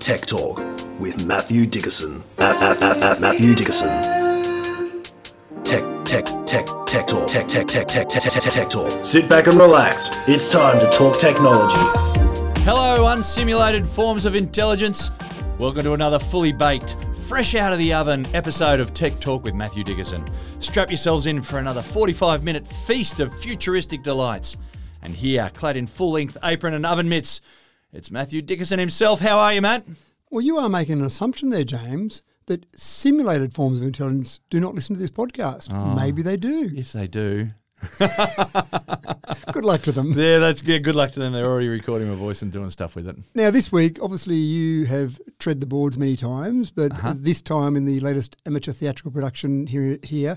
Tech Talk with Matthew Dickerson. Matthew Dickerson. Tech, tech, tech, tech talk. Tech, tech, tech, tech, tech, tech, tech, tech talk. Sit back and relax. It's time to talk technology. Hello, unsimulated forms of intelligence. Welcome to another fully baked, fresh out of the oven episode of Tech Talk with Matthew Dickerson. Strap yourselves in for another 45 minute feast of futuristic delights. And here, clad in full length apron and oven mitts, it's Matthew Dickerson himself. How are you, Matt? Well, you are making an assumption there, James, that simulated forms of intelligence do not listen to this podcast. Maybe they do. Yes, they do. Good luck to them. Yeah, that's good. Good luck to them. They're already recording my voice and doing stuff with it. Now, this week, obviously, you have tread the boards many times, but Uh-huh. this time in the latest amateur theatrical production here, here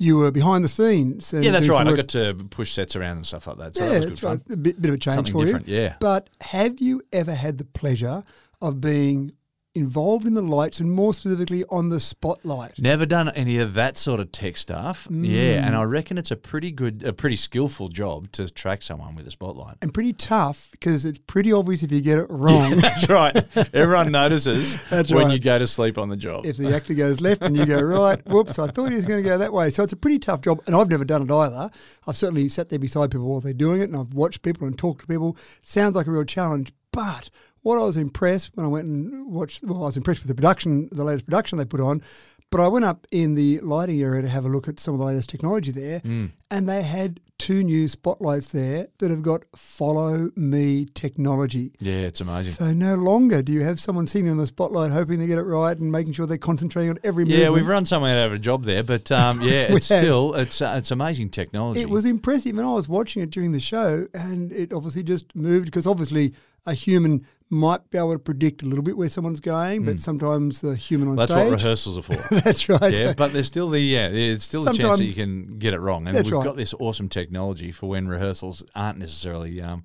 you were behind the scenes. and Yeah, that's right. I got to push sets around and stuff like that. So yeah, that was good that's fun. right. A bit, bit of a change Something for different, you. yeah. But have you ever had the pleasure of being involved in the lights and more specifically on the spotlight? Never done any of that sort of tech stuff. Yeah, and I mm. reckon it's a pretty good, a pretty skillful job to track someone with a spotlight. And pretty tough because it's pretty obvious if you get it wrong. That's right. Everyone notices That's when right. you go to sleep on the job. if the actor goes left and you go right, whoops, I thought he was going to go that way. So it's a pretty tough job. And I've never done it either. I've certainly sat there beside people while they're doing it and I've watched people and talked to people. sounds like a real challenge. But what I was impressed when I went and watched, well, I was impressed with the production, the latest production they put on. But I went up in the lighting area to have a look at some of the latest technology there, and they had two new spotlights there that have got follow me technology. yeah, it's amazing. So no longer do you have someone sitting on the spotlight hoping they get it right and making sure they're concentrating on every move. Yeah, we've run someone out of a job there, but um, yeah, it's still it's uh, it's amazing technology. It was impressive, and I was watching it during the show, and it obviously just moved because obviously a human might be able to predict a little bit where someone's going, but sometimes the human on. That's stage. what rehearsals are for. that's right. yeah, but there's still the yeah, there's still a chance that you can get it wrong, and That's we've right. got this awesome technology for when rehearsals aren't necessarily, um,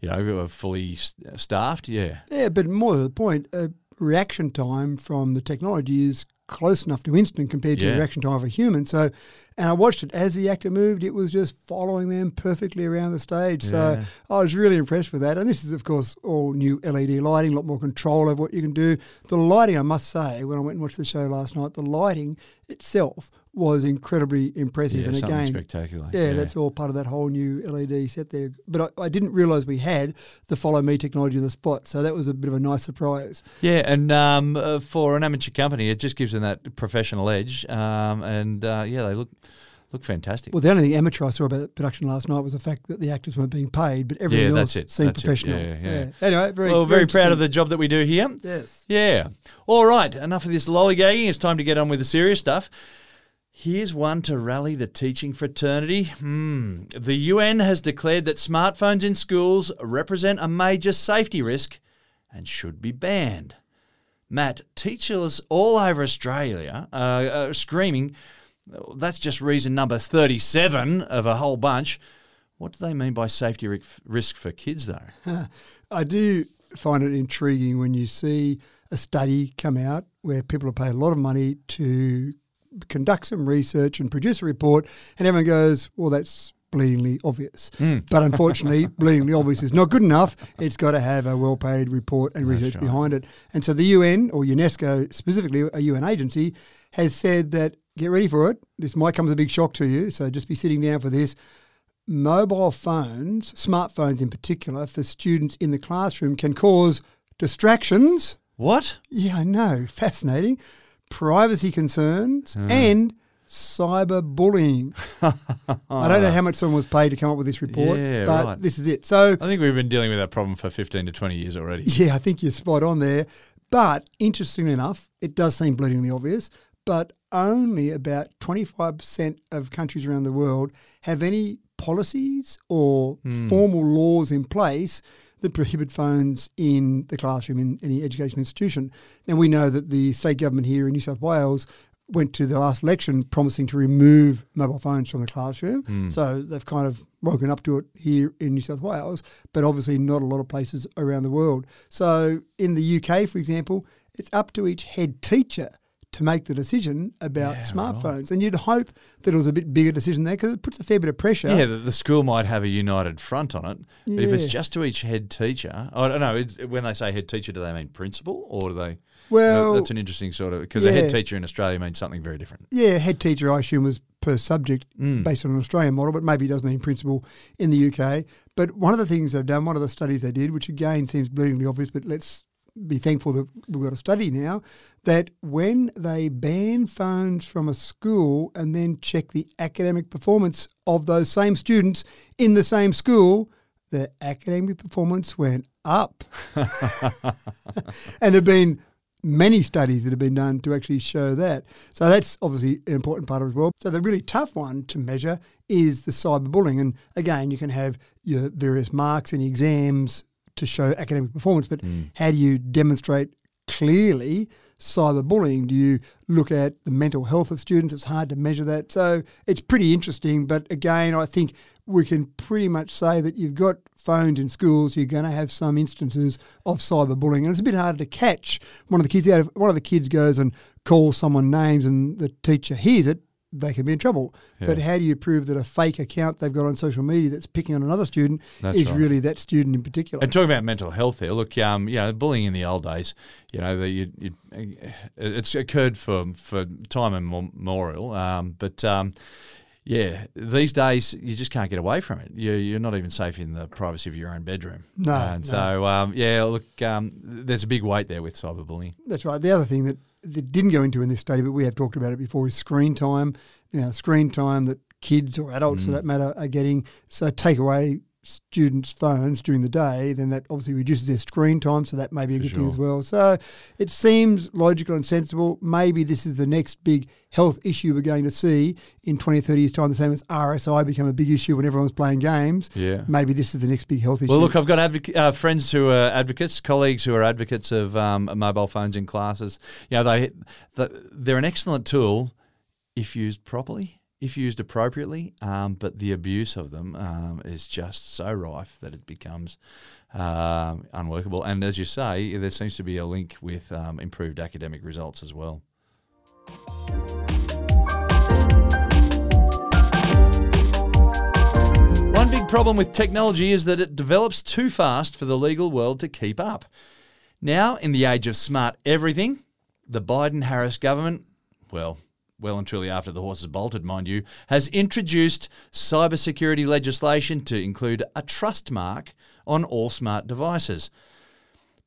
you know, fully staffed. Yeah, Yeah, but more to the point, uh, reaction time from the technology is close enough to instant compared to Yeah. the reaction time of a human. So, and I watched it as the actor moved; it was just following them perfectly around the stage. So I was really impressed with that. And this is, of course, all new LED lighting, a lot more control over what you can do. The lighting, I must say, when I went and watched the show last night, the lighting itself was incredibly impressive. yeah, and something again, spectacular. yeah, that's all part of that whole new LED set there. But I, I didn't realise we had the follow me technology in the spot, so that was a bit of a nice surprise. Yeah, and um, uh, for an amateur company, it just gives them that professional edge. Um, and uh, yeah, they look look fantastic. Well, the only thing amateur I saw about the production last night was the fact that the actors weren't being paid, but everything Yeah, else seemed that's it. professional. Yeah, yeah. Anyway, very well, very proud of the job that we do here. Yes. Yeah. All right. Enough of this lollygagging. It's time to get on with the serious stuff. Here's one to rally the teaching fraternity. Hmm. The UN has declared that smartphones in schools represent a major safety risk and should be banned. Matt, teachers all over Australia uh, screaming, "Oh, that's just reason number 37 of a whole bunch. What do they mean by safety risk for kids, though? I do find it intriguing when you see a study come out where people have paid a lot of money to conduct some research and produce a report, and everyone goes, well, that's bleedingly obvious. Hmm. But unfortunately, bleedingly obvious is not good enough. It's got to have a well paid report and research right. behind it. And so the UN, or UNESCO specifically, a UN agency, has said that get ready for it. This might come as a big shock to you, so just be sitting down for this mobile phones, smartphones in particular, for students in the classroom can cause distractions. What? Yeah, I know. Fascinating. Privacy concerns Hmm. and cyberbullying. I don't know how much someone was paid to come up with this report, Yeah, but right. this is it. So, I think we've been dealing with that problem for 15 to 20 years already. yeah, I think you're spot on there. But interestingly enough, it does seem bleedingly obvious, but only about 25% of countries around the world have any policies or Hmm. formal laws in place that prohibit phones in the classroom in any education institution. Now, we know that the state government here in New South Wales went to the last election promising to remove mobile phones from the classroom. Hmm. So they've kind of woken up to it here in New South Wales, but obviously not a lot of places around the world. So in the UK, for example, it's up to each head teacher to make the decision about smartphones. And you'd hope that it was a bit bigger decision there because it puts a fair bit of pressure. Yeah, the, the school might have a united front on it. But if it's just to each head teacher, I don't know. It's, when they say head teacher, do they mean principal or do they? Well, that's an interesting sort of because a head teacher in Australia means something very different. Yeah, head teacher, I assume, was per subject Mm. based on an Australian model, but maybe it does mean principal in the UK. But one of the things they've done, one of the studies they did, which again seems bleedingly obvious, but let's be thankful that we've got a study now, that when they ban phones from a school and then check the academic performance of those same students in the same school, their academic performance went up. and there have been many studies that have been done to actually show that. So that's obviously an important part of it as well. So the really tough one to measure is the cyberbullying. And again, you can have your various marks and exams to show academic performance, but mm. how do you demonstrate clearly cyberbullying? Do you look at the mental health of students? It's hard to measure that. So it's pretty interesting. But again, I think we can pretty much say that you've got phones in schools, you're going to have some instances of cyberbullying. And it's a bit harder to catch. One of the kids out of one of the kids goes and calls someone names and the teacher hears it, they can be in trouble. But how do you prove that a fake account they've got on social media that's picking on another student That's is right. really that student in particular? And talking about mental health there, look, um, you know, bullying in the old days, you know, the, you, you, it's occurred for, for time immemorial, um, but um, yeah, these days you just can't get away from it. You, you're not even safe in the privacy of your own bedroom. No, and no. so um, yeah, look, um, there's a big weight there with cyberbullying. That's right. The other thing that, that didn't go into in this study, but we have talked about it before, is screen time. You know, screen time that kids or adults for mm. that matter are getting. So take away students' phones during the day, then that obviously reduces their screen time. So that may be a good thing as well. So it seems logical and sensible. Maybe this is the next big health issue we're going to see in 20, 30 years' time, the same as RSI become a big issue when everyone's playing games. Yeah. Maybe this is the next big health issue. Well, look, I've got advoc- uh, friends who are advocates, colleagues who are advocates of um, mobile phones in classes. You know, they they're an excellent tool if used properly, if used appropriately. Um, but the abuse of them um, is just so rife that it becomes um, unworkable. And as you say, there seems to be a link with um, improved academic results as well. One big problem with technology is that it develops too fast for the legal world to keep up. Now, in the age of smart everything, the Biden Harris government, well, well and truly after the horses bolted, mind you, has introduced cybersecurity legislation to include a trust mark on all smart devices.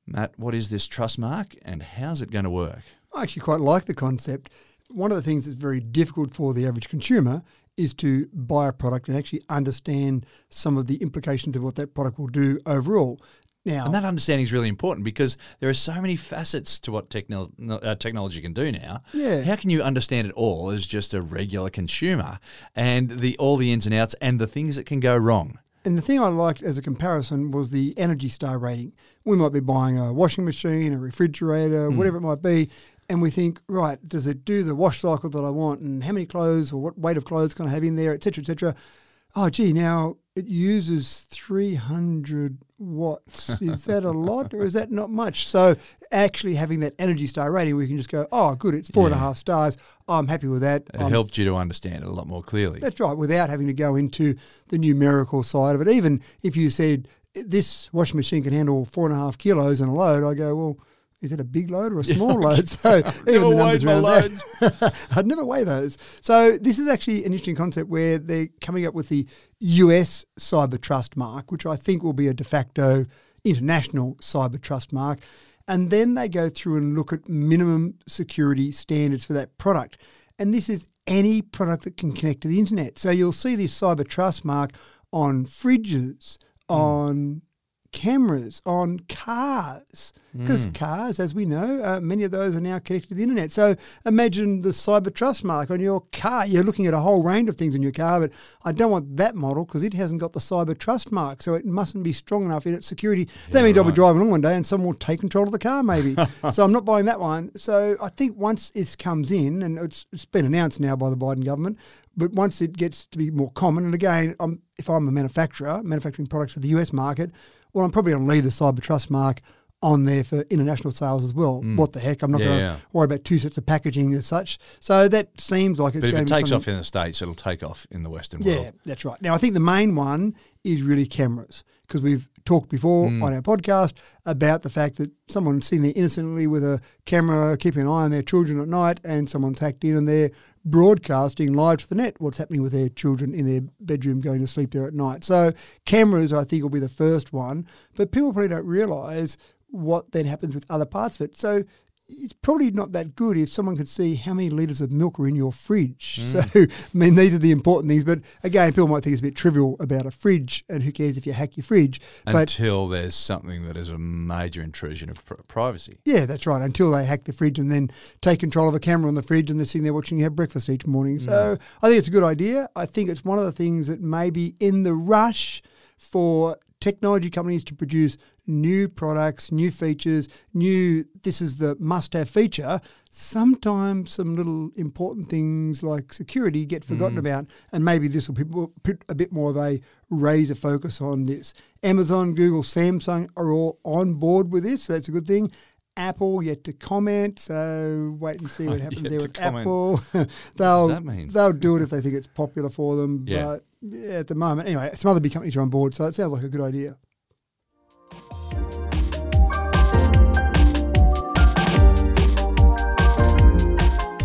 Matt, what is this trust mark and how's it going to work? I actually quite like the concept. One of the things that's very difficult for the average consumer is to buy a product and actually understand some of the implications of what that product will do overall. Now, And that understanding is really important because there are so many facets to what techno- uh, technology can do now. Yeah. How can you understand it all as just a regular consumer and the all the ins and outs and the things that can go wrong? And the thing I liked as a comparison was the Energy Star rating. We might be buying a washing machine, a refrigerator, whatever it might be, and we think, right, does it do the wash cycle that I want, and how many clothes or what weight of clothes can I have in there, etc., etc. Oh, gee, now it uses 300 watts. Is that a lot or is that not much? So actually having that Energy Star rating, we can just go, oh, good, it's four and a half stars. I'm happy with that. It I'm helped you to understand it a lot more clearly. that's right, without having to go into the numerical side of it. Even if you said this washing machine can handle four and a half kilos in a load, I go, well, is it a big load or a small load? So even the numbers around that, I'd never weigh those. So this is actually an interesting concept where they're coming up with the US Cyber Trust Mark, which I think will be a de facto international cyber trust mark. And then they go through and look at minimum security standards for that product. And this is any product that can connect to the internet. So you'll see this cyber trust mark on fridges, on cameras, on cars. Because cars, as we know, uh, many of those are now connected to the internet. So imagine the cyber trust mark on your car. You're looking at a whole range of things in your car, but I don't want that model because it hasn't got the cyber trust mark. So it mustn't be strong enough in its security. that means I'll be driving along one day and someone will take control of the car, maybe. so I'm not buying that one. So I think once this comes in, and it's, it's been announced now by the Biden government, but once it gets to be more common, and again, I'm, if I'm a manufacturer, manufacturing products for the US market, well, I'm probably going to leave the cyber trust mark on there for international sales as well. What the heck? I'm not Mm. Yeah, going to yeah. worry about two sets of packaging as such. So that seems like it's But if it takes off in the States, it'll take off in the Western yeah, world. Yeah, that's right. Now, I think the main one is really cameras because we've talked before Mm. on our podcast about the fact that someone's sitting there innocently with a camera, keeping an eye on their children at night, and someone's hacked in and they're broadcasting live to the net what's happening with their children in their bedroom going to sleep there at night. So, cameras, I think, will be the first one, but people probably don't realise what then happens with other parts of it. So, it's probably not that good if someone could see how many litres of milk are in your fridge. Mm. So, I mean, these are the important things. But again, people might think it's a bit trivial about a fridge, and who cares if you hack your fridge? But Until there's something that is a major intrusion of pr- privacy. yeah, that's right. Until they hack the fridge and then take control of a camera on the fridge and they're sitting there watching you have breakfast each morning. So mm. I think it's a good idea. I think it's one of the things that maybe in the rush for technology companies to produce new products, new features, new this is the must have feature, sometimes some little important things like security get forgotten mm. about. And maybe this will put- put a bit more of a razor focus on this. Amazon, Google, Samsung are all on board with this. So that's a good thing. Apple yet to comment, so wait and see what happens there with comment. Apple. they'll that mean? they'll do it if they think it's popular for them. Yeah. But at the moment, anyway, some other big companies are on board, so it sounds like a good idea.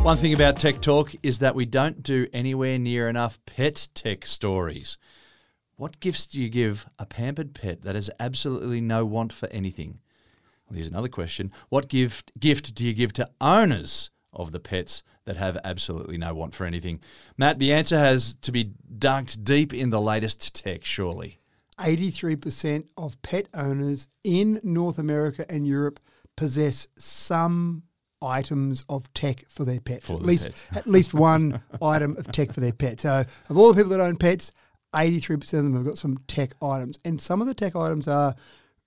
One thing about Tech Talk is that we don't do anywhere near enough pet tech stories. What gifts do you give a pampered pet that has absolutely no want for anything? Well, here's another question. What gift gift do you give to owners of the pets that have absolutely no want for anything? Matt, the answer has to be dunked deep in the latest tech, surely. 83% of pet owners in North America and Europe possess some items of tech for their pets. For at least pets. at least one item of tech for their pet. So of all the people that own pets, 83% of them have got some tech items. And some of the tech items are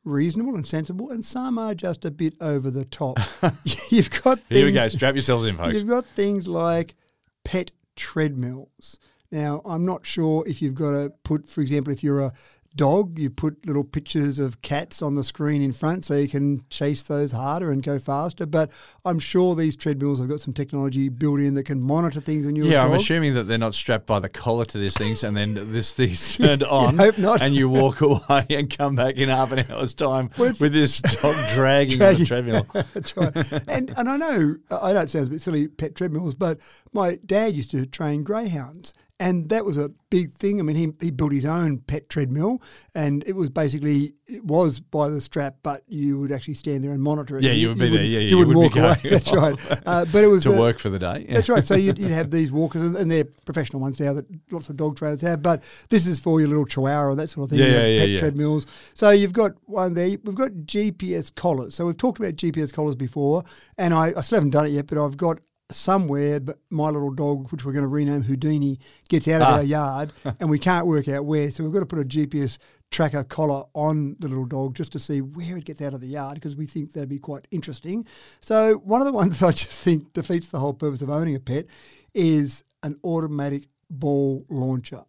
reasonable and sensible and some are just a bit over the top. You've got things, Here we go. Strap yourselves in, folks. You've got things like pet treadmills. Now, I'm not sure if you've got to put, for example, if you're a dog, you put little pictures of cats on the screen in front so you can chase those harder and go faster. But I'm sure these treadmills have got some technology built in that can monitor things on your Yeah, dog. I'm assuming that they're not strapped by the collar to these things, and then this thing's turned on, hope not. and you walk away and come back in half an hour's time Well, with this dog dragging on the treadmill. That's right. and and I know I know it sounds a bit silly, pet treadmills, but my dad used to train greyhounds. And that was a big thing. I mean, he, he built his own pet treadmill, and it was basically it was by the strap, but you would actually stand there and monitor it. Yeah, you would be there. wouldn't- Yeah, you, you would be walk away. That's right. Uh, but it was to uh, work for the day. Yeah. That's right. So you'd, you'd have these walkers, and, and they're professional ones now that lots of dog trainers have. But this is for your little chihuahua and that sort of thing. Yeah, yeah, yeah, pet yeah. treadmills. So you've got one there. We've got GPS collars. So we've talked about GPS collars before, and I, I still haven't done it yet, but I've got somewhere but my little dog which we're going to rename houdini gets out of Ah. our yard and we can't work out where. So we've got to put a gps tracker collar on the little dog just to see where it gets out of the yard because we think that'd be quite interesting. So one of the ones i just think defeats the whole purpose of owning a pet is an automatic ball launcher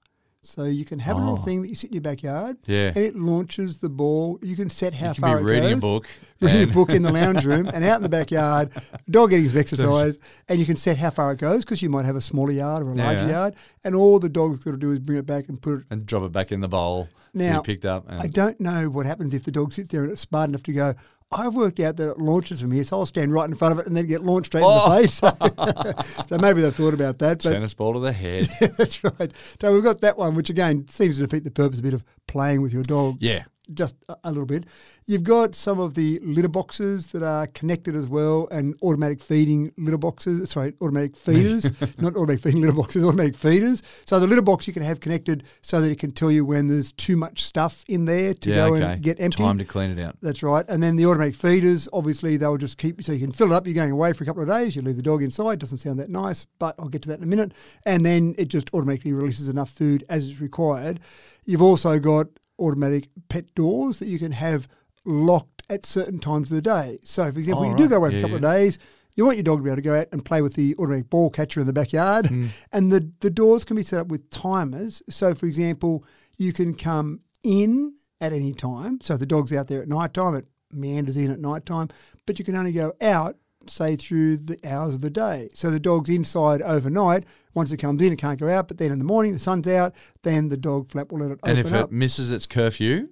so you can have a little Oh. thing that you sit in your backyard Yeah. and it launches the ball you can set how you can far be it reading goes a book. reading a book in the lounge room and out in the backyard, dog getting some exercise, and you can set how far it goes because you might have a smaller yard or a larger Yeah. yard, and all the dog's got to do is bring it back and put it. and drop it back in the bowl Now, picked up. And I don't know what happens if the dog sits there and it's smart enough to go. I've worked out that it launches from here, so I'll stand right in front of it and then get launched straight Oh. in the oh. face. so maybe they thought about that, but tennis ball to the head. that's right. So we've got that one, which again seems to defeat the purpose a bit of playing with your dog yeah. Just a, little bit. You've got some of the litter boxes that are connected as well, and automatic feeding litter boxes. Sorry, automatic feeders, not automatic feeding litter boxes, automatic feeders. So the litter box you can have connected so that it can tell you when there's too much stuff in there to Yeah, go okay. and get empty. Time to clean it out. That's right. And then the automatic feeders, obviously, they'll just keep, so you can fill it up. You're going away for a couple of days. You leave the dog inside. Doesn't sound that nice, but I'll get to that in a minute. And then it just automatically releases enough food as is required. You've also got automatic pet doors that you can have locked at certain times of the day. So, for example, Oh, you do go away for Yeah, a couple yeah. of days. You want your dog to be able to go out and play with the automatic ball catcher in the backyard. Mm. And the, the doors can be set up with timers. So, for example, you can come in at any time. So, if the dog's out there at night time it meanders in at night time, but you can only go out, say, through the hours of the day. So the dog's inside overnight. Once it comes in, it can't go out, but then in the morning, the sun's out, then the dog flap will let it open. up. And if up. it misses its curfew,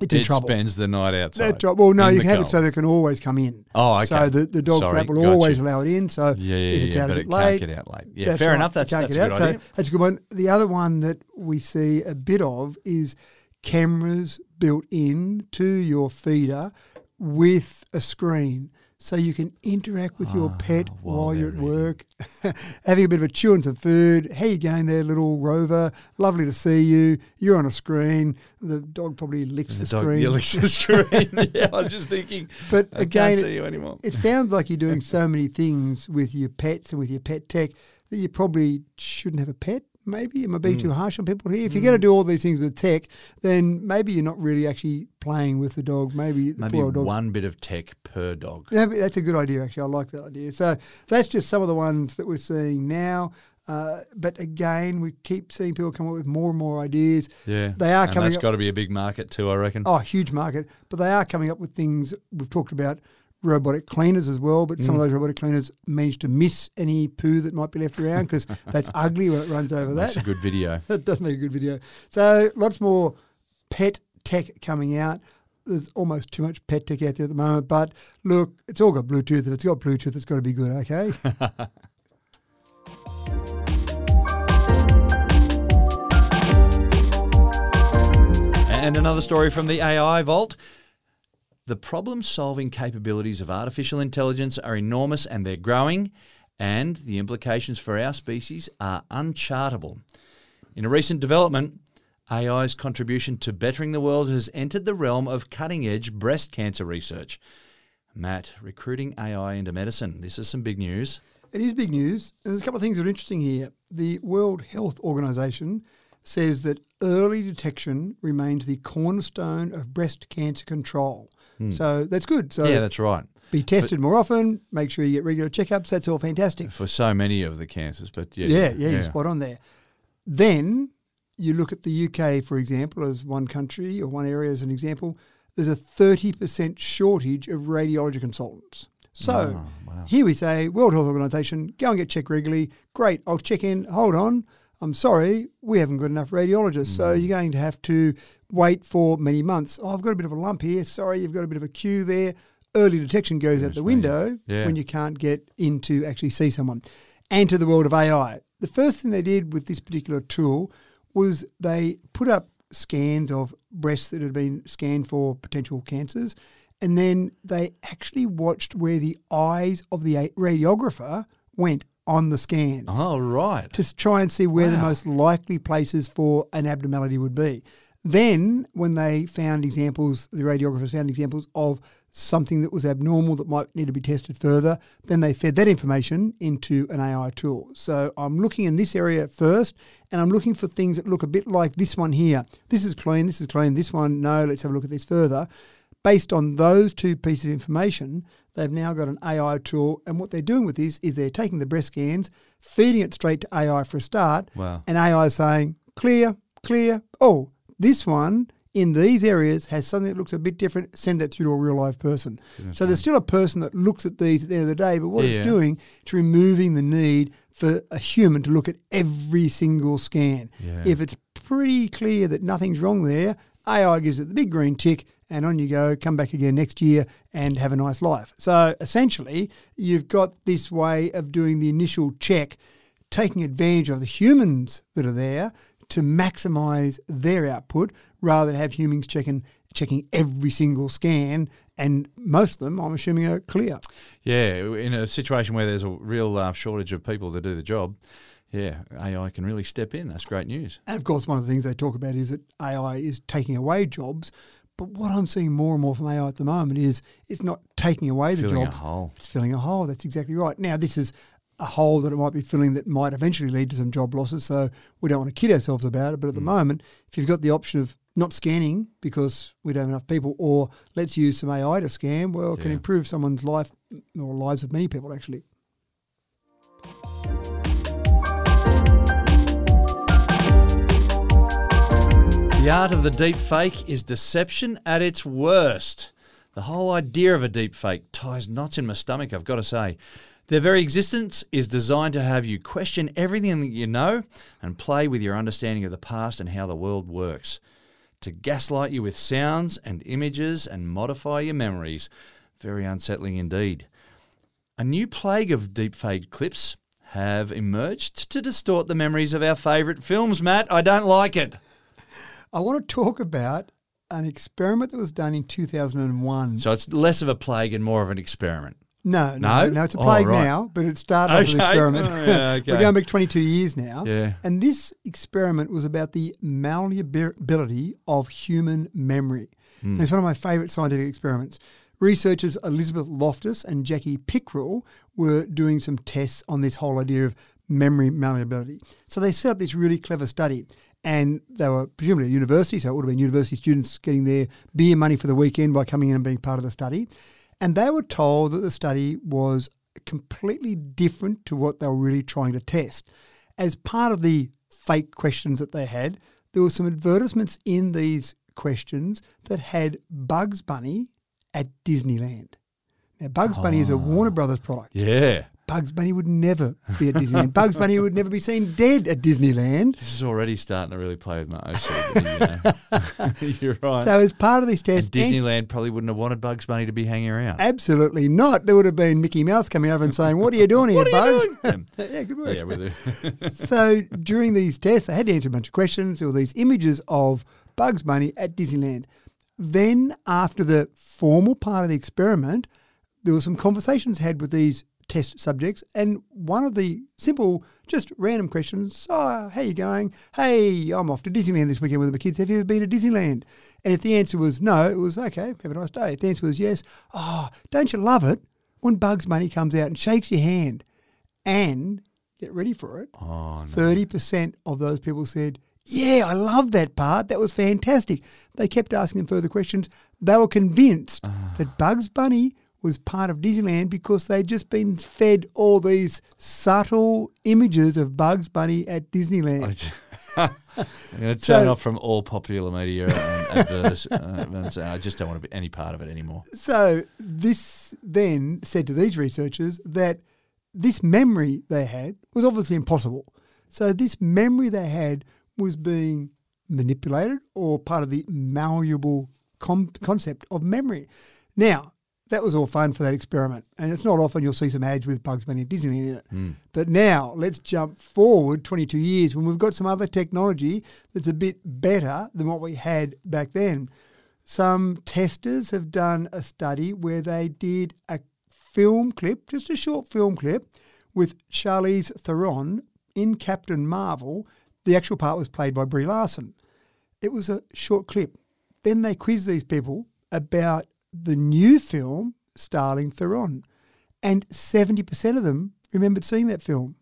it's in it trouble. spends the night outside. Well, no, you can have it cold. so they can always come in. Oh, okay. So the, the dog Sorry, flap will always you. allow it in. So Yeah, yeah, if it's yeah, out but a it late, can't get out late. Yeah, fair right, enough. That's, that's a good out. idea. So that's a good one. The other one that we see a bit of is cameras built in to your feeder with a screen. So you can interact with your pet Ah, while while, you're at work, having a bit of a chew on some food. How you going there, little rover? Lovely to see you. You're on a screen. The dog probably licks the, The dog screen. at the screen. yeah, I was just thinking. But I again, can't it- see you anymore. it sounds like you're doing so many things with your pets and with your pet tech that you probably shouldn't have a pet. Maybe am I Hmm. being too harsh on people here? If you're going to do all these things with tech, then maybe you're not really actually playing with the dog. Maybe the Maybe one bit of tech per dog. yeah, that's a good idea, actually. I like that idea. So that's just some of the ones that we're seeing now. Uh, but again, we keep seeing people come up with more and more ideas. Yeah, They are and coming That's got to be a big market too, I reckon. Oh, huge market. But they are coming up with things. We've talked about robotic cleaners as well, but Mm. some of those robotic cleaners manage to miss any poo that might be left around because that's ugly when it runs over that. That's a good video. that does make a good video. So lots more pet tech coming out. There's almost too much pet tech out there at the moment, but look, it's all got Bluetooth. If it's got Bluetooth, it's got to be good, okay? And another story from the AI Vault. The problem solving capabilities of artificial intelligence are enormous and they're growing, and the implications for our species are unchartable. In a recent development, AI's contribution to bettering the world has entered the realm of cutting edge breast cancer research. Matt, recruiting AI into medicine. This is some big news. It is big news. And there's a couple of things that are interesting here. The World Health Organization says that early detection remains the cornerstone of breast cancer control. Hmm. So that's good. So yeah, that's right. be tested more often, make sure you get regular checkups. That's all fantastic. For so many of the cancers, but yeah. Yeah, yeah, you're spot on there. Then you look at the UK, for example, as one country or one area as an example, there's a 30% shortage of radiology consultants. So Oh, here we say, World Health Organization, go and get checked regularly. Great, I'll check in. Hold on. I'm sorry, we haven't got enough radiologists. So you're going to have to wait for many months. Oh, I've got a bit of a lump here. Sorry, you've got a bit of a queue there. Early detection goes out the window Yeah. when you can't get in to actually see someone. And to the world of AI. The first thing they did with this particular tool was they put up scans of breasts that had been scanned for potential cancers. And then they actually watched where the eyes of the radiographer went on the scans Oh, right. to try and see where the most likely places for an abnormality would be. Then, when they found examples, the radiographers found examples of something that was abnormal that might need to be tested further, then they fed that information into an AI tool. So I'm looking in this area first, and I'm looking for things that look a bit like this one here. This is clean, this is clean, this one, no, let's have a look at this further. Based on those two pieces of information, they've now got an AI tool, and what they're doing with this is they're taking the breast scans, feeding it straight to AI for a start, Wow. and AI is saying, clear, clear. Oh, this one in these areas has something that looks a bit different. Send that through to a real live person. so there's still a person that looks at these at the end of the day, but what Yeah. it's doing, it's removing the need for a human to look at every single scan. Yeah. If it's pretty clear that nothing's wrong there, AI gives it the big green tick, and on you go, come back again next year and have a nice life. So essentially, you've got this way of doing the initial check, taking advantage of the humans that are there to maximize their output rather than have humans checking checking every single scan and most of them I'm assuming are clear. Yeah, in a situation where there's a real uh, shortage of people to do the job, yeah, AI can really step in. That's great news. And of course, one of the things they talk about is that AI is taking away jobs. But what I'm seeing more and more from AI at the moment is it's not taking away the Filling a jobs. hole. It's filling a hole. That's exactly right. Now, this is a hole that it might be filling that might eventually lead to some job losses. So we don't want to kid ourselves about it. But at the mm. moment, if you've got the option of not scanning because we don't have enough people, or let's use some AI to scan, well, it can improve someone's life or lives of many people actually. The art of the deep fake is deception at its worst. The whole idea of a deep fake ties knots in my stomach, I've got to say. Their very existence is designed to have you question everything that you know and play with your understanding of the past and how the world works. To gaslight you with sounds and images and modify your memories. Very unsettling indeed. A new plague of deepfake clips have emerged to distort the memories of our favourite films, Matt. I don't like it. I want to talk about an experiment that was done in 2001. So it's less of a plague and more of an experiment. No, No? no, no, it's a Oh, plague right. now, but it started off as an experiment. Oh, yeah, okay. We're going back 22 years now. Yeah. And this experiment was about the malleability of human memory. And It's one of my favourite scientific experiments. Researchers Elizabeth Loftus and Jackie Pickrell were doing some tests on this whole idea of memory malleability. So they set up this really clever study. And they were presumably at university, so it would have been university students getting their beer money for the weekend by coming in and being part of the study. And they were told that the study was completely different to what they were really trying to test. As part of the fake questions that they had, there were some advertisements in these questions that had Bugs Bunny at Disneyland. Now, Bugs Bunny is a ah. Warner Brothers product. Yeah. Bugs Bunny would never be at Disneyland. Bugs Bunny would never be seen dead at Disneyland. This is already starting to really play with my OCD. you. You're right. So, as part of this and test, Disneyland probably wouldn't have wanted Bugs Bunny to be hanging around. absolutely not. There would have been Mickey Mouse coming over and saying, "What are you doing here, What are you Bugs?" doing? yeah, good work. yeah, with it. so during these tests, they had to answer a bunch of questions. There were these images of Bugs Bunny at Disneyland. Then, after the formal part of the experiment, there were some conversations had with these test subjects, and one of the simple, just random questions: "Oh, how you going? Hey, I'm off to Disneyland this weekend with my kids. Have you ever been to Disneyland?" And if the answer was no, it was okay. Have a nice day. If the answer was yes, oh, don't you love it when Bugs Bunny comes out and shakes your hand? And get ready for it. Oh, no. Thirty percent of those people said, "Yeah, I love that part. That was fantastic." They kept asking them further questions. They were convinced ah. that Bugs Bunny was part of Disneyland because they'd just been fed all these subtle images of Bugs Bunny at Disneyland. I'm going to turn So- off from all popular media and adverts. uh, I just don't want to be any part of it anymore. So this then said to these researchers that this memory they had was obviously impossible. So this memory they had was being manipulated or part of the malleable com- concept of memory. Now, that was all fun for that experiment. And it's not often you'll see some ads with Bugs Bunny and Disney in it. Hmm. But now let's jump forward 22 years when we've got some other technology that's a bit better than what we had back then. Some testers have done a study where they did a film clip, just a short film clip, with Charlize Theron in Captain Marvel. The actual part was played by Brie Larson. It was a short clip. Then they quizzed these people about the new film starring Theron, and 70% of them remembered seeing that film.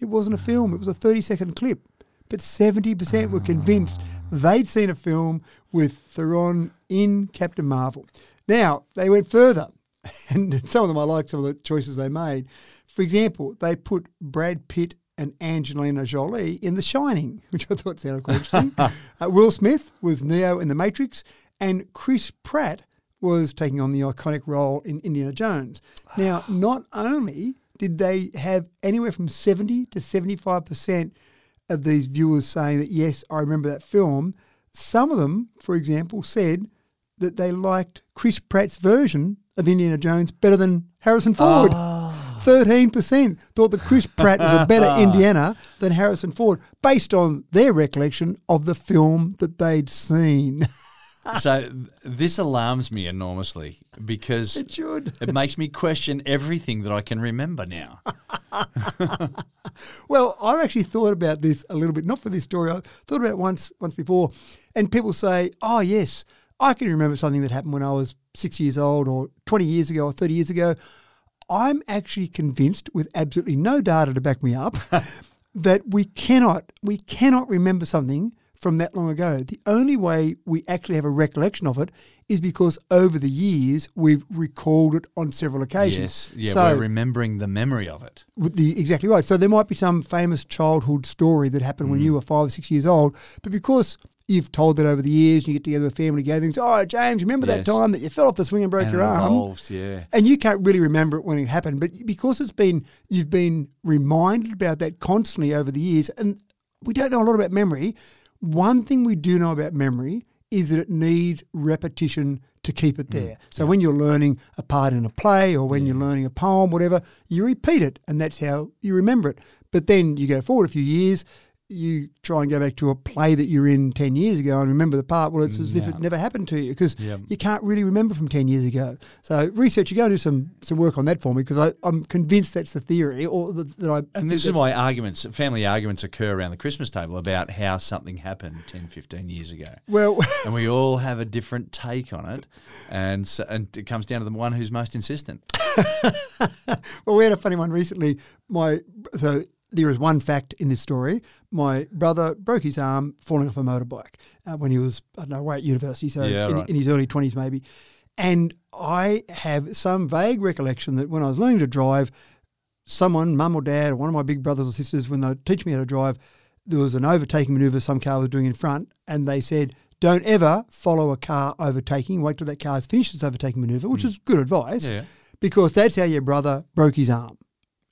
It wasn't a film, it was a 30 second clip. But 70% were convinced they'd seen a film with Theron in Captain Marvel. Now, they went further, and some of them I like some of the choices they made. For example, they put Brad Pitt and Angelina Jolie in The Shining, which I thought sounded quite interesting. uh, Will Smith was Neo in The Matrix, and Chris Pratt was taking on the iconic role in Indiana Jones. Now, not only did they have anywhere from 70 to 75% of these viewers saying that, yes, I remember that film, some of them, for example, said that they liked Chris Pratt's version of Indiana Jones better than Harrison Ford. 13% thought that Chris Pratt was a better Indiana than Harrison Ford based on their recollection of the film that they'd seen. so this alarms me enormously because it should. it makes me question everything that I can remember now. Well, I've actually thought about this a little bit, not for this story. I thought about it once once before, and people say, "Oh, yes, I can remember something that happened when I was six years old, or twenty years ago, or thirty years ago." I'm actually convinced, with absolutely no data to back me up, that we cannot we cannot remember something from that long ago. The only way we actually have a recollection of it is because over the years we've recalled it on several occasions. Yes, yeah, So- we're remembering the memory of it. the exactly right. So there might be some famous childhood story that happened Mm. when you were five or six years old, but because you've told it over the years, and you get together with family gatherings. Oh, James, remember that time that you fell off the swing and broke And your arm? yeah. And you can't really remember it when it happened, but because it's been you've been reminded about that constantly over the years, and we don't know a lot about memory. One thing we do know about memory is that it needs repetition to keep it mm, there. So when you're learning a part in a play or when you're learning a poem, whatever, you repeat it, and that's how you remember it. But then you go forward a few years. You try and go back to a play that you're in 10 years ago and remember the part. Well, it's as if it never happened to you because Yep. you can't really remember from 10 years ago. So, research, you go and do some, some work on that for me because I'm convinced that's the theory or that, that I. And this is why arguments, family arguments occur around the Christmas table about how something happened 10, 15 years ago. Well, and we all have a different take on it. And, so, and it comes down to the one who's most insistent. well, we had a funny one recently. My so there is one fact in this story. My brother broke his arm falling off a motorbike uh, when he was I don't know way at university, so Yeah, in, right. in his early twenties maybe. And I have some vague recollection that when I was learning to drive, someone, mum or dad, or one of my big brothers or sisters, when they teach me how to drive, there was an overtaking maneuver some car was doing in front, and they said, "Don't ever follow a car overtaking. Wait till that car's finished its overtaking maneuver," which is good advice Mm. Yeah. because that's how your brother broke his arm.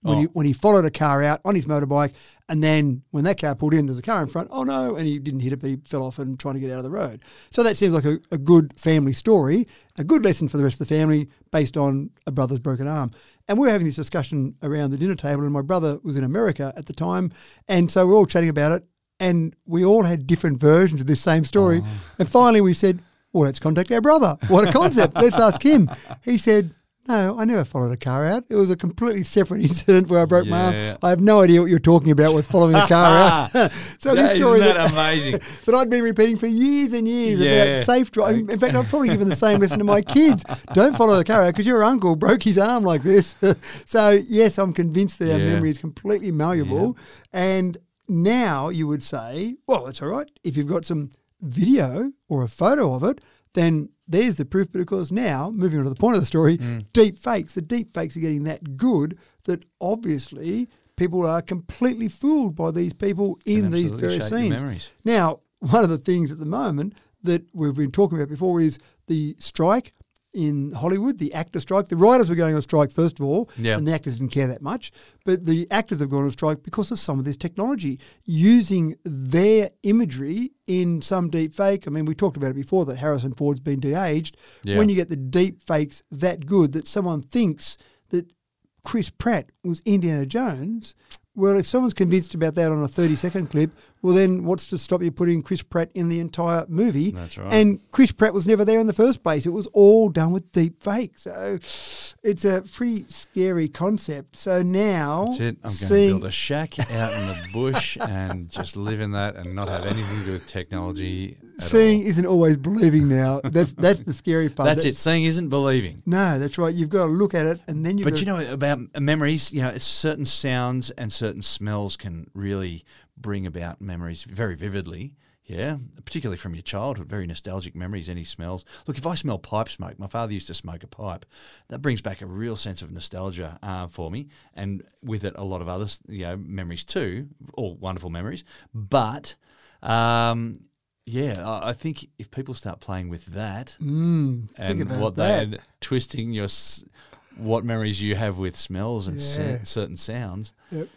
When, Oh. he, when he followed a car out on his motorbike, and then when that car pulled in, there's a car in front. Oh no! And he didn't hit it, but he fell off and trying to get out of the road. So that seems like a, a good family story, a good lesson for the rest of the family based on a brother's broken arm. And we were having this discussion around the dinner table, and my brother was in America at the time, and so we we're all chatting about it, and we all had different versions of this same story. Oh. And finally, we said, "Well, let's contact our brother. What a concept! let's ask him." He said. No, I never followed a car out. It was a completely separate incident where I broke my arm. I have no idea what you're talking about with following a car out. so this story that, that amazing? that I'd been repeating for years and years Yeah. about safe driving. In fact, I've probably given the same lesson to my kids. Don't follow the car out because your uncle broke his arm like this. so yes, I'm convinced that our Yeah. memory is completely malleable. And now you would say, well, it's all right if you've got some video or a photo of it. Then there's the proof. But of course, now moving on to the point of the story, Mm. deep fakes. The deep fakes are getting that good that obviously people are completely fooled by these people in these various scenes. Now, one of the things at the moment that we've been talking about before is the strike in Hollywood, the actor strike. The writers were going on strike first of all, Yeah. and the actors didn't care that much. But the actors have gone on strike because of some of this technology, using their imagery in some deep fake. I mean, we talked about it before that Harrison Ford's been de-aged. Yeah. When you get the deep fakes that good that someone thinks that Chris Pratt was Indiana Jones. Well, if someone's convinced about that on a 30 second clip, well, then what's to stop you putting Chris Pratt in the entire movie? That's right. And Chris Pratt was never there in the first place. It was all done with deep fake. So it's a pretty scary concept. So now, That's it. I'm going to build a shack out in the bush and just live in that and not have anything to do with technology. Seeing all. isn't always believing now. That's that's the scary part. That's it. Seeing isn't believing. No, that's right. You've got to look at it and then you've But you know about memories, you know, it's certain sounds and certain smells can really bring about memories very vividly. Yeah, particularly from your childhood, very nostalgic memories. Any smells? Look, if I smell pipe smoke, my father used to smoke a pipe. That brings back a real sense of nostalgia uh, for me, and with it, a lot of other you know memories too, all wonderful memories. But um, yeah, I think if people start playing with that, Mm, think and what that. they twisting your what memories you have with smells and Yeah. certain sounds. Yep.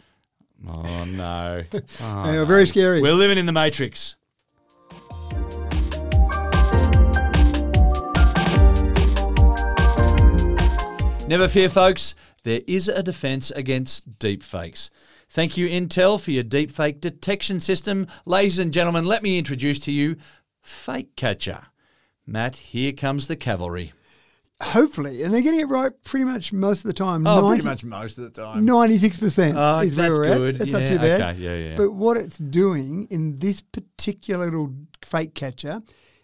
Oh no! Oh, They are very scary. We're living in the matrix. Never fear, folks. There is a defense against deepfakes. Thank you, Intel, for your deepfake detection system. Ladies and gentlemen, let me introduce to you FakeCatcher. Matt, here comes the cavalry. Hopefully, and they're getting it right pretty much most of the time. Oh, 90 pretty much most of the time. Ninety-six percent Oh, is where that's we're good. at. That's Yeah, not too bad. okay, yeah, yeah. But what it's doing in this particular little fake catcher,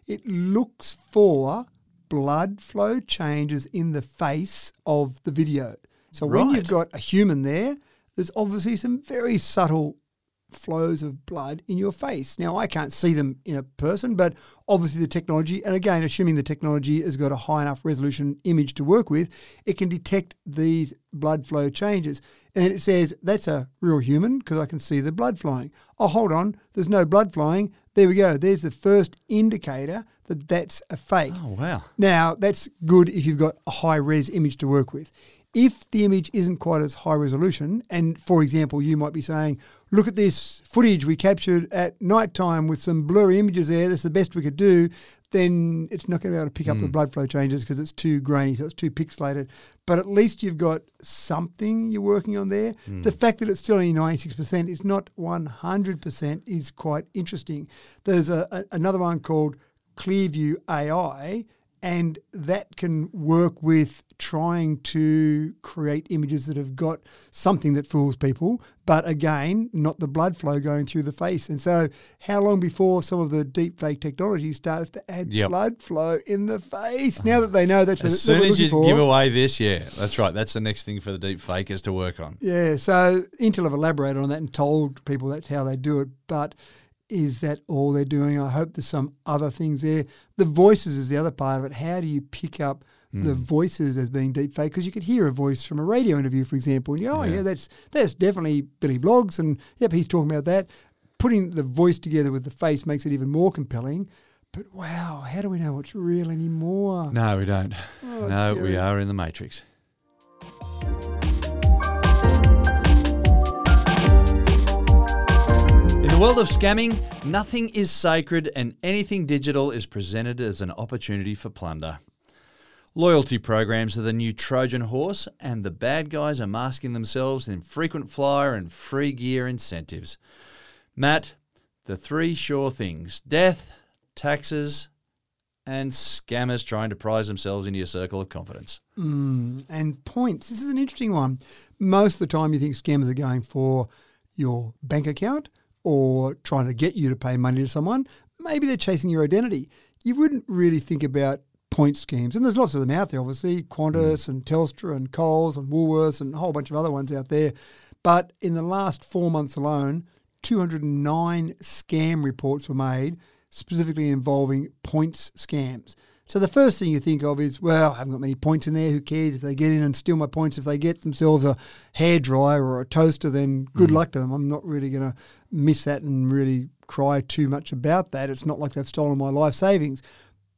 it looks for blood flow changes in the face of the video. So when you've got a human there, there's obviously some very subtle flows of blood in your face. Now, I can't see them in a person, but obviously the technology, and again, assuming the technology has got a high enough resolution image to work with, it can detect these blood flow changes. And it says that's a real human because I can see the blood flowing. Oh, hold on, there's no blood flowing. There we go. There's the first indicator that that's a fake. Oh, wow. Now, that's good if you've got a high res image to work with. If the image isn't quite as high resolution, and for example, you might be saying, look at this footage we captured at night time with some blurry images there, that's the best we could do, then it's not going to be able to pick up the hmm. blood flow changes because it's too grainy, so it's too pixelated. But at least you've got something you're working on there. Hmm. The fact that it's still only 96%, it's not 100%, is quite interesting. There's a, a, another one called Clearview AI, and that can work with trying to create images that have got something that fools people, but again, not the blood flow going through the face. And so, how long before some of the deep fake technology starts to add Yep. blood flow in the face? Now that they know that's As what soon as you for. give away this, yeah, that's right. That's the next thing for the deep fakers to work on. Yeah, so Intel have elaborated on that and told people that's how they do it. But is that all they're doing? I hope there's some other things there. The voices is the other part of it. How do you pick up the hmm. voices as being deep fake? Because you could hear a voice from a radio interview, for example, and you go, oh yeah, that's that's definitely Billy Blogs, and yep, he's talking about that. Putting the voice together with the face makes it even more compelling. But wow, how do we know what's real anymore? No, we don't. Oh, no, we are in the matrix. The world of scamming, nothing is sacred and anything digital is presented as an opportunity for plunder. Loyalty programs are the new Trojan horse, and the bad guys are masking themselves in frequent flyer and free gear incentives. Matt, the three sure things death, taxes, and scammers trying to prize themselves into your circle of confidence. Mm, and points. This is an interesting one. Most of the time, you think scammers are going for your bank account or trying to get you to pay money to someone. Maybe they're chasing your identity. You wouldn't really think about point schemes, and there's lots of them out there. Obviously, Qantas mm. and Telstra and Coles and Woolworths and a whole bunch of other ones out there. But in the last four months alone, 209 scam reports were made, specifically involving points scams. So the first thing you think of is, well, I haven't got many points in there. Who cares if they get in and steal my points? If they get themselves a hairdryer or a toaster, then good mm. luck to them. I'm not really going to miss that and really cry too much about that. It's not like they've stolen my life savings.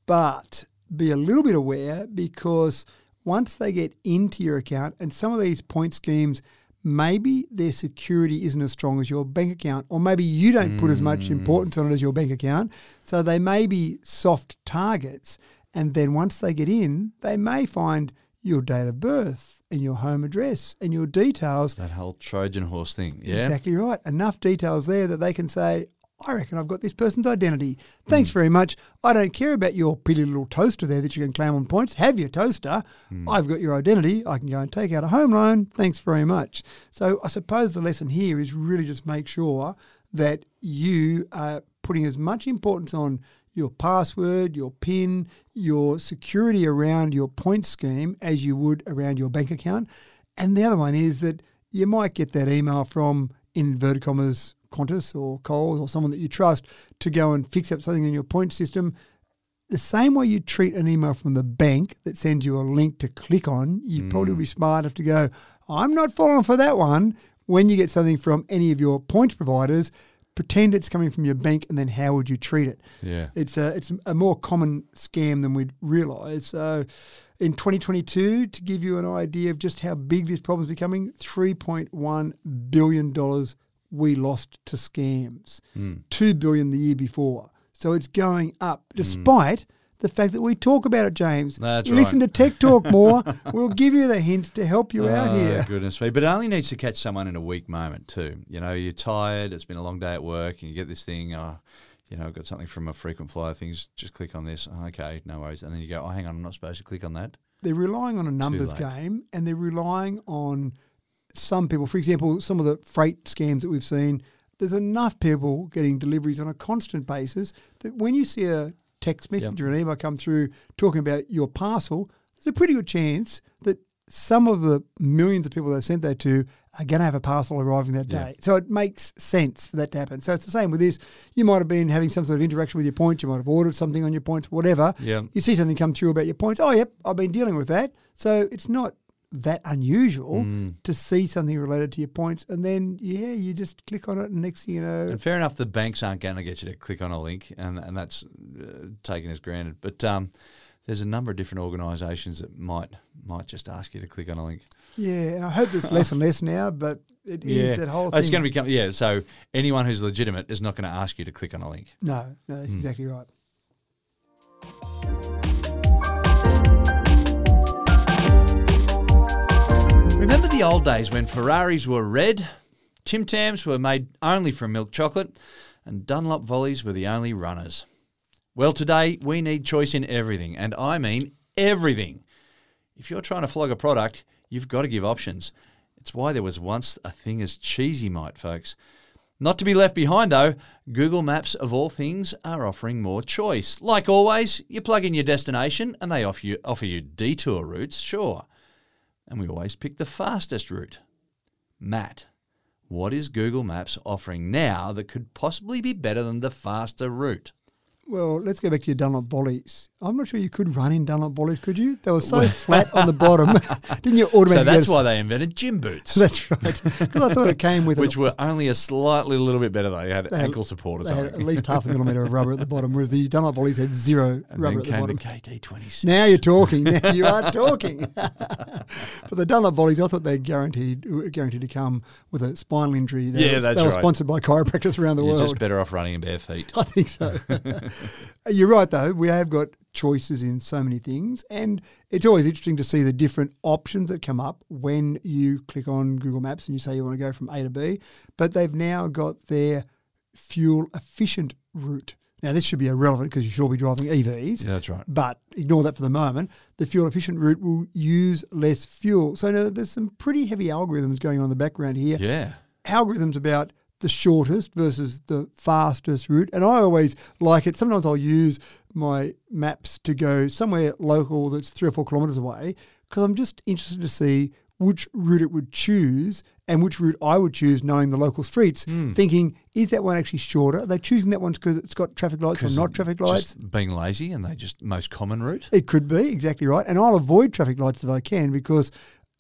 But be a little bit aware because once they get into your account, and some of these point schemes, maybe their security isn't as strong as your bank account, or maybe you don't put as much mm. importance on it as your bank account. So they may be soft targets. And then once they get in, they may find your date of birth and your home address and your details. That whole Trojan horse thing. Yeah. Exactly right. Enough details there that they can say, I reckon I've got this person's identity. Thanks hmm. very much. I don't care about your pretty little toaster there that you can claim on points. Have your toaster. Hmm. I've got your identity. I can go and take out a home loan. Thanks very much. So I suppose the lesson here is really just make sure that you are putting as much importance on your password, your PIN, your security around your point scheme as you would around your bank account. And the other one is that you might get that email from in inverted commas Qantas or Coles or someone that you trust to go and fix up something in your point system. The same way you treat an email from the bank that sends you a link to click on, you hmm. probably be smart enough to go, I'm not falling for that one. When you get something from any of your point providers, pretend it's coming from your bank and then how would you treat it? Yeah. It's a it's a more common scam than we'd realise. So, in 2022, to give you an idea of just how big this problem is becoming, 3.1 billion dollars we lost to scams. Hmm. Two billion the year before. So it's going up, hmm. despite the fact that we talk about it, James. That's Listen right. to Tech Talk more. we'll give you the hints to help you out Oh, here. Goodness me. But it only needs to catch someone in a weak moment, too. You know, you're tired, it's been a long day at work, and you get this thing, oh, you know, I've got something from a frequent flyer things, just click on this. Oh, okay, no worries. And then you go, oh, hang on, I'm not supposed to click on that. they're relying on a numbers game and they're relying on some people. For example, some of the freight scams that we've seen, there's enough people getting deliveries on a constant basis that when you see a text message or an email come through talking about your parcel, there's a pretty good chance that some of the millions of people they sent that to are going to have a parcel arriving that Yeah. day. So it makes sense for that to happen. So it's the same with this. You might have been having some sort of interaction with your points. You might have ordered something on your points, whatever. Yeah. You see something come through about your points. Oh, yep, I've been dealing with that. So it's not that unusual Mm. to see something related to your points. And then, yeah, you just click on it, and next thing you know, And fair enough, the banks aren't going to get you to click on a link, and, and that's uh, taken as granted. But um, there's a number of different organisations that might might just ask you to click on a link. yeah. And I hope there's less and less now, but it is that whole thing. It's going to become yeah. So anyone who's legitimate is not going to ask you to click on a link. No, no, that's exactly right. Remember the old days when Ferraris were red, Tim Tams were made only from milk chocolate, and Dunlop volleys were the only runners? Well, today we need choice in everything, and I mean everything. If you're trying to flog a product, you've got to give options. It's why there was once a thing as cheesy might, folks. Not to be left behind, though, Google Maps, of all things, are offering more choice. Like always, you plug in your destination and they offer you, offer you detour routes, sure. And we always pick the fastest route. Matt, what is Google Maps offering now that could possibly be better than the faster route? Well, let's go back to your Dunlop volleys. I'm not sure you could run in Dunlop volleys, could you? They were so flat on the bottom. Didn't you automatically? So that's why they invented gym boots, That's right. Because I thought it came with which a, were only a slightly little bit better. They had They had- ankle support or they had at least half a millimetre of rubber at the bottom, whereas the Dunlop volleys had zero and rubber at the bottom. the KT26. Now you're talking. Now you are talking. but the Dunlop volleys, I thought they guaranteed were guaranteed to come with a spinal injury. They Yeah, were, that's they were sponsored by chiropractors around the world. You're world. just better off running in bare feet. I think so. You're right, though. We have got choices in so many things, and it's always interesting to see the different options that come up when you click on Google Maps and you say you want to go from A to B. But they've now got their fuel efficient route. Now, this should be irrelevant because you should all be driving EVs. Yeah, that's right. But ignore that for the moment. The fuel efficient route will use less fuel. So now there's some pretty heavy algorithms going on in the background here Yeah. algorithms about the shortest versus the fastest route. And I always like it. Sometimes I'll use my maps to go somewhere local that's three or four kilometres away because I'm just interested to see which route it would choose and which route I would choose knowing the local streets, Hmm. thinking, is that one actually shorter? Are they choosing that one because it's got traffic lights or not traffic lights? Just being lazy and they just most common route. It could be, exactly right. And I'll avoid traffic lights if I can because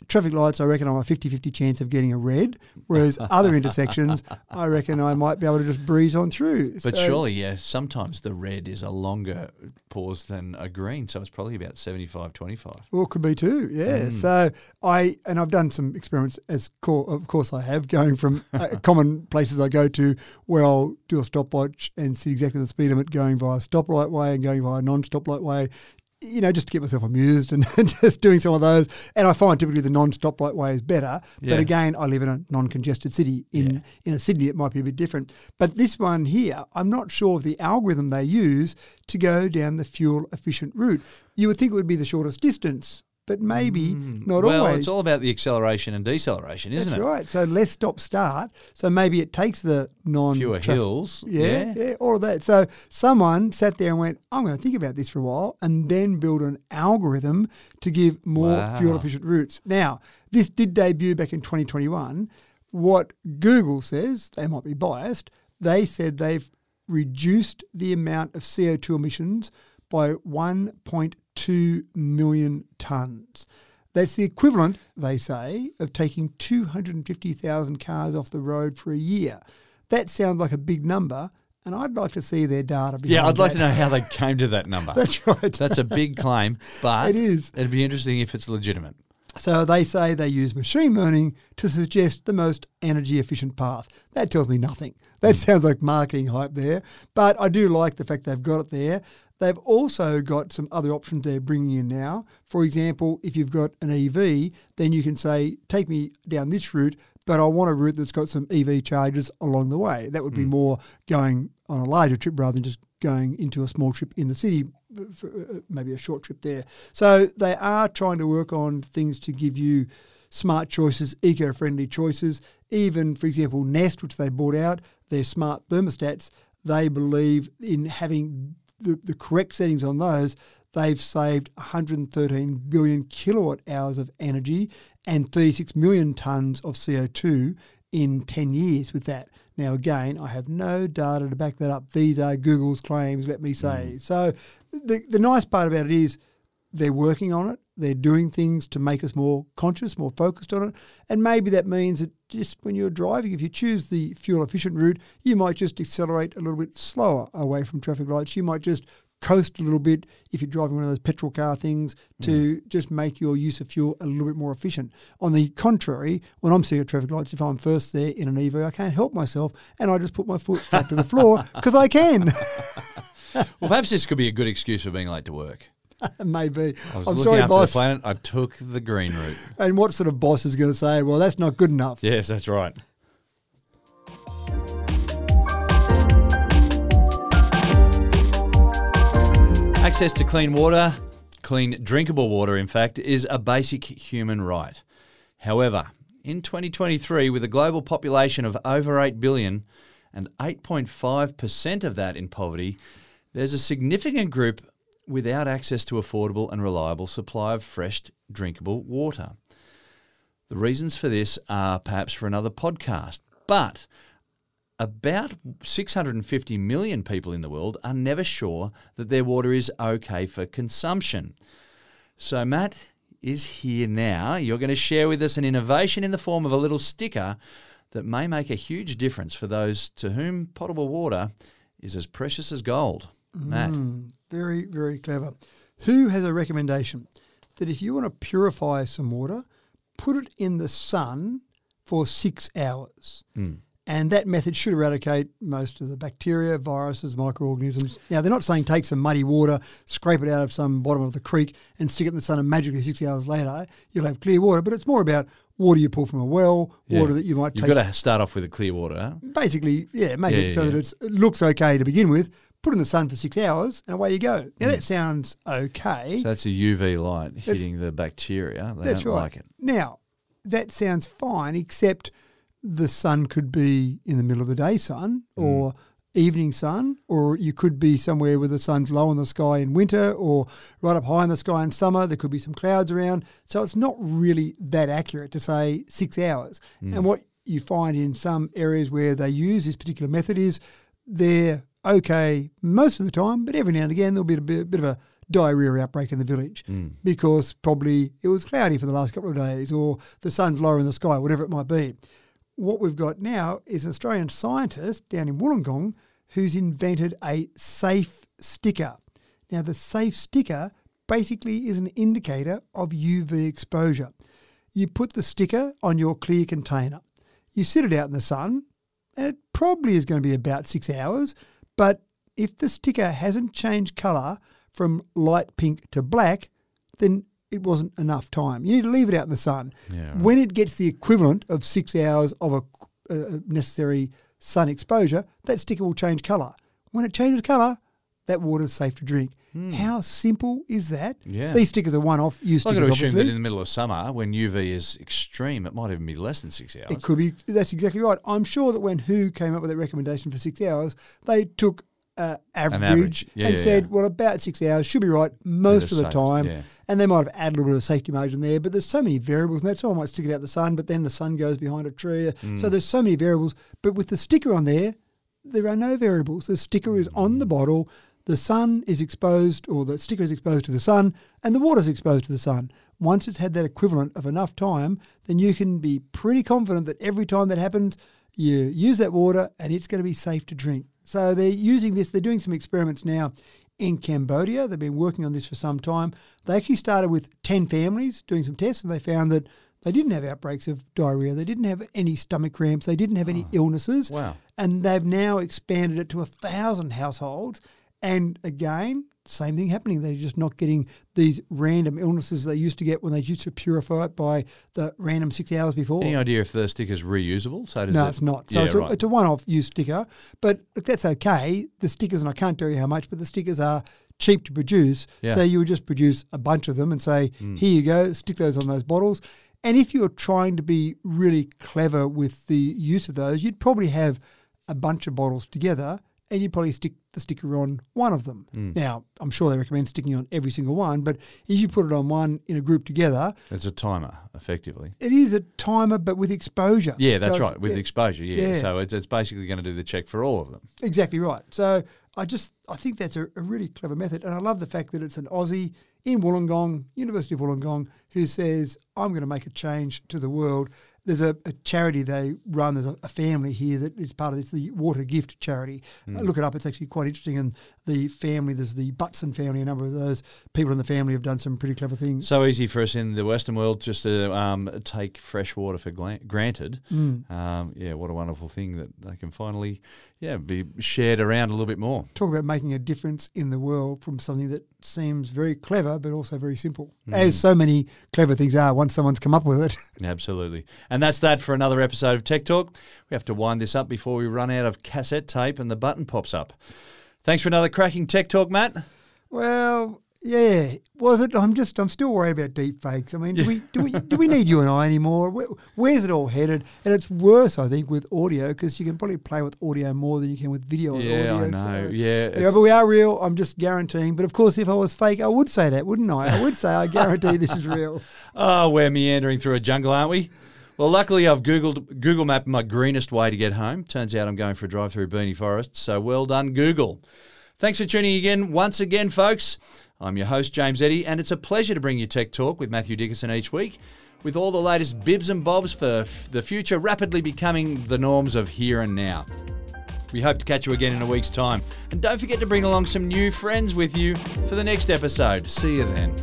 traffic lights, I reckon I'm a 50 50 chance of getting a red, whereas other intersections, I reckon I might be able to just breeze on through. But So- surely, yeah, sometimes the red is a longer pause than a green, so it's probably about 75 25. Well, it could be too, yeah. Mm. So I and I've done some experiments, as co- of course I have, going from uh, common places I go to where I'll do a stopwatch and see exactly the speed limit going via stoplight way and going via non-stoplight way. You know, just to get myself amused and just doing some of those. And I find typically the non-stoplight way is better. Yeah. But again, I live in a non-congested city. In Yeah. in a Sydney, it might be a bit different. But this one here, I'm not sure of the algorithm they use to go down the fuel efficient route. You would think it would be the shortest distance, but maybe not Mm. well, always. it's all about the acceleration and deceleration, isn't That's it? right. So less stop start. So maybe it takes the non Fewer hills. Yeah, yeah, all of that. So someone sat there and went, I'm going to think about this for a while and then build an algorithm to give more Wow. fuel efficient routes. Now, this did debut back in 2021. What Google says, they might be biased, they said they've reduced the amount of CO2 emissions by 1.2 million tonnes. That's the equivalent, they say, of taking 250,000 cars off the road for a year. That sounds like a big number, and I'd like to see their data. Yeah, I'd like that. to know how they came to that number. That's right. That's a big claim, but It is. It'd be interesting if it's legitimate. So they say they use machine learning to suggest the most energy efficient path. That tells me nothing. That hmm. sounds like marketing hype there, but I do like the fact they've got it there. They've also got some other options they're bringing in now. For example, if you've got an EV, then you can say, take me down this route, but I want a route that's got some EV charges along the way. That would be more going on a larger trip rather than just going into a small trip in the city, for uh, maybe a short trip there. So they are trying to work on things to give you smart choices, eco-friendly choices. Even, for example, Nest, which they bought out, their smart thermostats, they believe in having the, the correct settings on those, they've saved 113 billion kilowatt hours of energy and 36 million tonnes of CO2 in 10 years with that. Now, again, I have no data to back that up. These are Google's claims, let me say. Mm. So, the, the nice part about it is they're working on it. They're doing things to make us more conscious, more focused on it. And maybe that means that just when you're driving, if you choose the fuel efficient route, you might just accelerate a little bit slower away from traffic lights. You might just coast a little bit if you're driving one of those petrol car things to mm. just make your use of fuel a little bit more efficient. On the contrary, when I'm sitting at traffic lights, if I'm first there in an EV, I can't help myself and I just put my foot flat to the floor because I can. Well, perhaps this could be a good excuse for being late to work. Maybe. I I'm sorry, boss. planet. I took the green route. And what sort of boss is going to say, well, that's not good enough? Yes, that's right. Access to clean water, clean drinkable water, in fact, is a basic human right. However, in 2023, with a global population of over 8 billion and 8.5% of that in poverty, there's a significant group without access to affordable and reliable supply of fresh drinkable water. The reasons for this are perhaps for another podcast, but about 650 million people in the world are never sure that their water is okay for consumption. So, Matt is here now. You're going to share with us an innovation in the form of a little sticker that may make a huge difference for those to whom potable water is as precious as gold. Mm, very, very clever. WHO has a recommendation that if you want to purify some water, put it in the sun for six hours? And that method should eradicate most of the bacteria, viruses, microorganisms. Now, they're not saying take some muddy water, scrape it out of some bottom of the creek, and stick it in the sun, and magically six hours later you'll have clear water. But it's more about water you pull from a well, Yeah. water that you might You've take got to start off with a clear water. Huh? basically, yeah, make Yeah, it so yeah, that it's, it looks okay to begin with. Put in the sun for six hours, and away you go. Now that sounds okay. Mm. So that's a UV light hitting the bacteria. They That's don't right. like it. Now that sounds fine, except the sun could be in the middle of the day sun Mm. or evening sun, or you could be somewhere where the sun's low in the sky in winter or right up high in the sky in summer. There could be some clouds around. So it's not really that accurate to say six hours. Mm. And what you find in some areas where they use this particular method is they're okay most of the time, but every now and again there'll be a bit, bit of a diarrhea outbreak in the village hmm. because probably it was cloudy for the last couple of days or the sun's lower in the sky, whatever it might be. What we've got now is an Australian scientist down in Wollongong who's invented a safe sticker. Now, the safe sticker basically is an indicator of UV exposure. You put the sticker on your clear container, you sit it out in the sun, and it probably is going to be about six hours. But if the sticker hasn't changed colour from light pink to black, then it wasn't enough time. You need to leave it out in the sun. Yeah, right. When it gets the equivalent of six hours of a uh, necessary sun exposure, that sticker will change colour. When it changes colour, that water is safe to drink. How simple is that? Hmm. Yeah. These stickers are one-off use I've stickers, got to assume that in the middle of summer, when UV is extreme, it might even be less than six hours. It could be. That's exactly right. I'm sure that when WHO came up with that recommendation for six hours, they took uh, average, average. Yeah, and yeah, said, yeah. well, about six hours should be right most of the safe, time. And they might have added a little bit of safety margin there, but there's so many variables in that. Someone might stick it out the sun, but then the sun goes behind a tree. Mm. So there's so many variables. But with the sticker on there, there are no variables. The sticker is on Mm. the bottle. The sun is exposed, or the sticker is exposed to the sun, and the water is exposed to the sun. Once it's had that equivalent of enough time, then you can be pretty confident that every time that happens, you use that water and it's going to be safe to drink. So they're using this, they're doing some experiments now in Cambodia. They've been working on this for some time. They actually started with 10 families doing some tests and they found that they didn't have outbreaks of diarrhea, they didn't have any stomach cramps, they didn't have any ah. illnesses. Wow. And they've now expanded it to a thousand households. And again, same thing happening. They're just not getting these random illnesses they used to get when they used to purify it by the random six hours before. Any idea if the sticker's reusable? So does No, it- it's not. So yeah, it's, a, right. it's a one-off use sticker, but look, that's okay. The stickers, and I can't tell you how much, but the stickers are cheap to produce. Yeah. So you would just produce a bunch of them and say, hmm. here you go, stick those on those bottles. And if you're trying to be really clever with the use of those, you'd probably have a bunch of bottles together and you probably stick the sticker on one of them. Hmm. Now, I'm sure they recommend sticking on every single one, but if you put it on one in a group together, It's a timer, effectively. it is a timer, but with exposure. Yeah, that's So right. With yeah, exposure, yeah. Yeah. So it's, it's basically going to do the check for all of them. Exactly right. So I just I think that's a, a really clever method, and I love the fact that it's an Aussie in Wollongong, University of Wollongong, who says I'm going to make a change to the world. There's a, a charity they run. There's a, a family here that is part of this, the Water Gift charity. Uh, look it up; it's actually quite interesting. And the family, there's the Butson family. A number of those people in the family have done some pretty clever things. So easy for us in the Western world just to um, take fresh water for granted. Mm. Um, yeah, what a wonderful thing that they can finally, yeah, be shared around a little bit more. Talk about making a difference in the world from something that seems very clever but also very simple, as so many clever things are once someone's come up with it. Absolutely. And that's that for another episode of Tech Talk. We have to wind this up before we run out of cassette tape and the button pops up. Thanks for another cracking Tech Talk, Matt. Well, yeah, was it? I'm just, I'm still worried about deep fakes. I mean, do we, do we, do we need you and I anymore? Where, where's it all headed? And it's worse, I think, with audio because you can probably play with audio more than you can with video. and Yeah, I audio, know. so- Yeah, Anyway, but we are real. I'm just guaranteeing. But of course, if I was fake, I would say that, wouldn't I? I would say I guarantee this is real. Oh, we're meandering through a jungle, aren't we? Well, luckily I've Googled Google mapped my greenest way to get home. Turns out I'm going for a drive through Beanie Forest, so well done, Google. Thanks for tuning again once again, folks. I'm your host, James Eddy, and it's a pleasure to bring you Tech Talk with Matthew Dickinson each week, with all the latest bibs and bobs for f- the future rapidly becoming the norms of here and now. We hope to catch you again in a week's time. And don't forget to bring along some new friends with you for the next episode. See you then.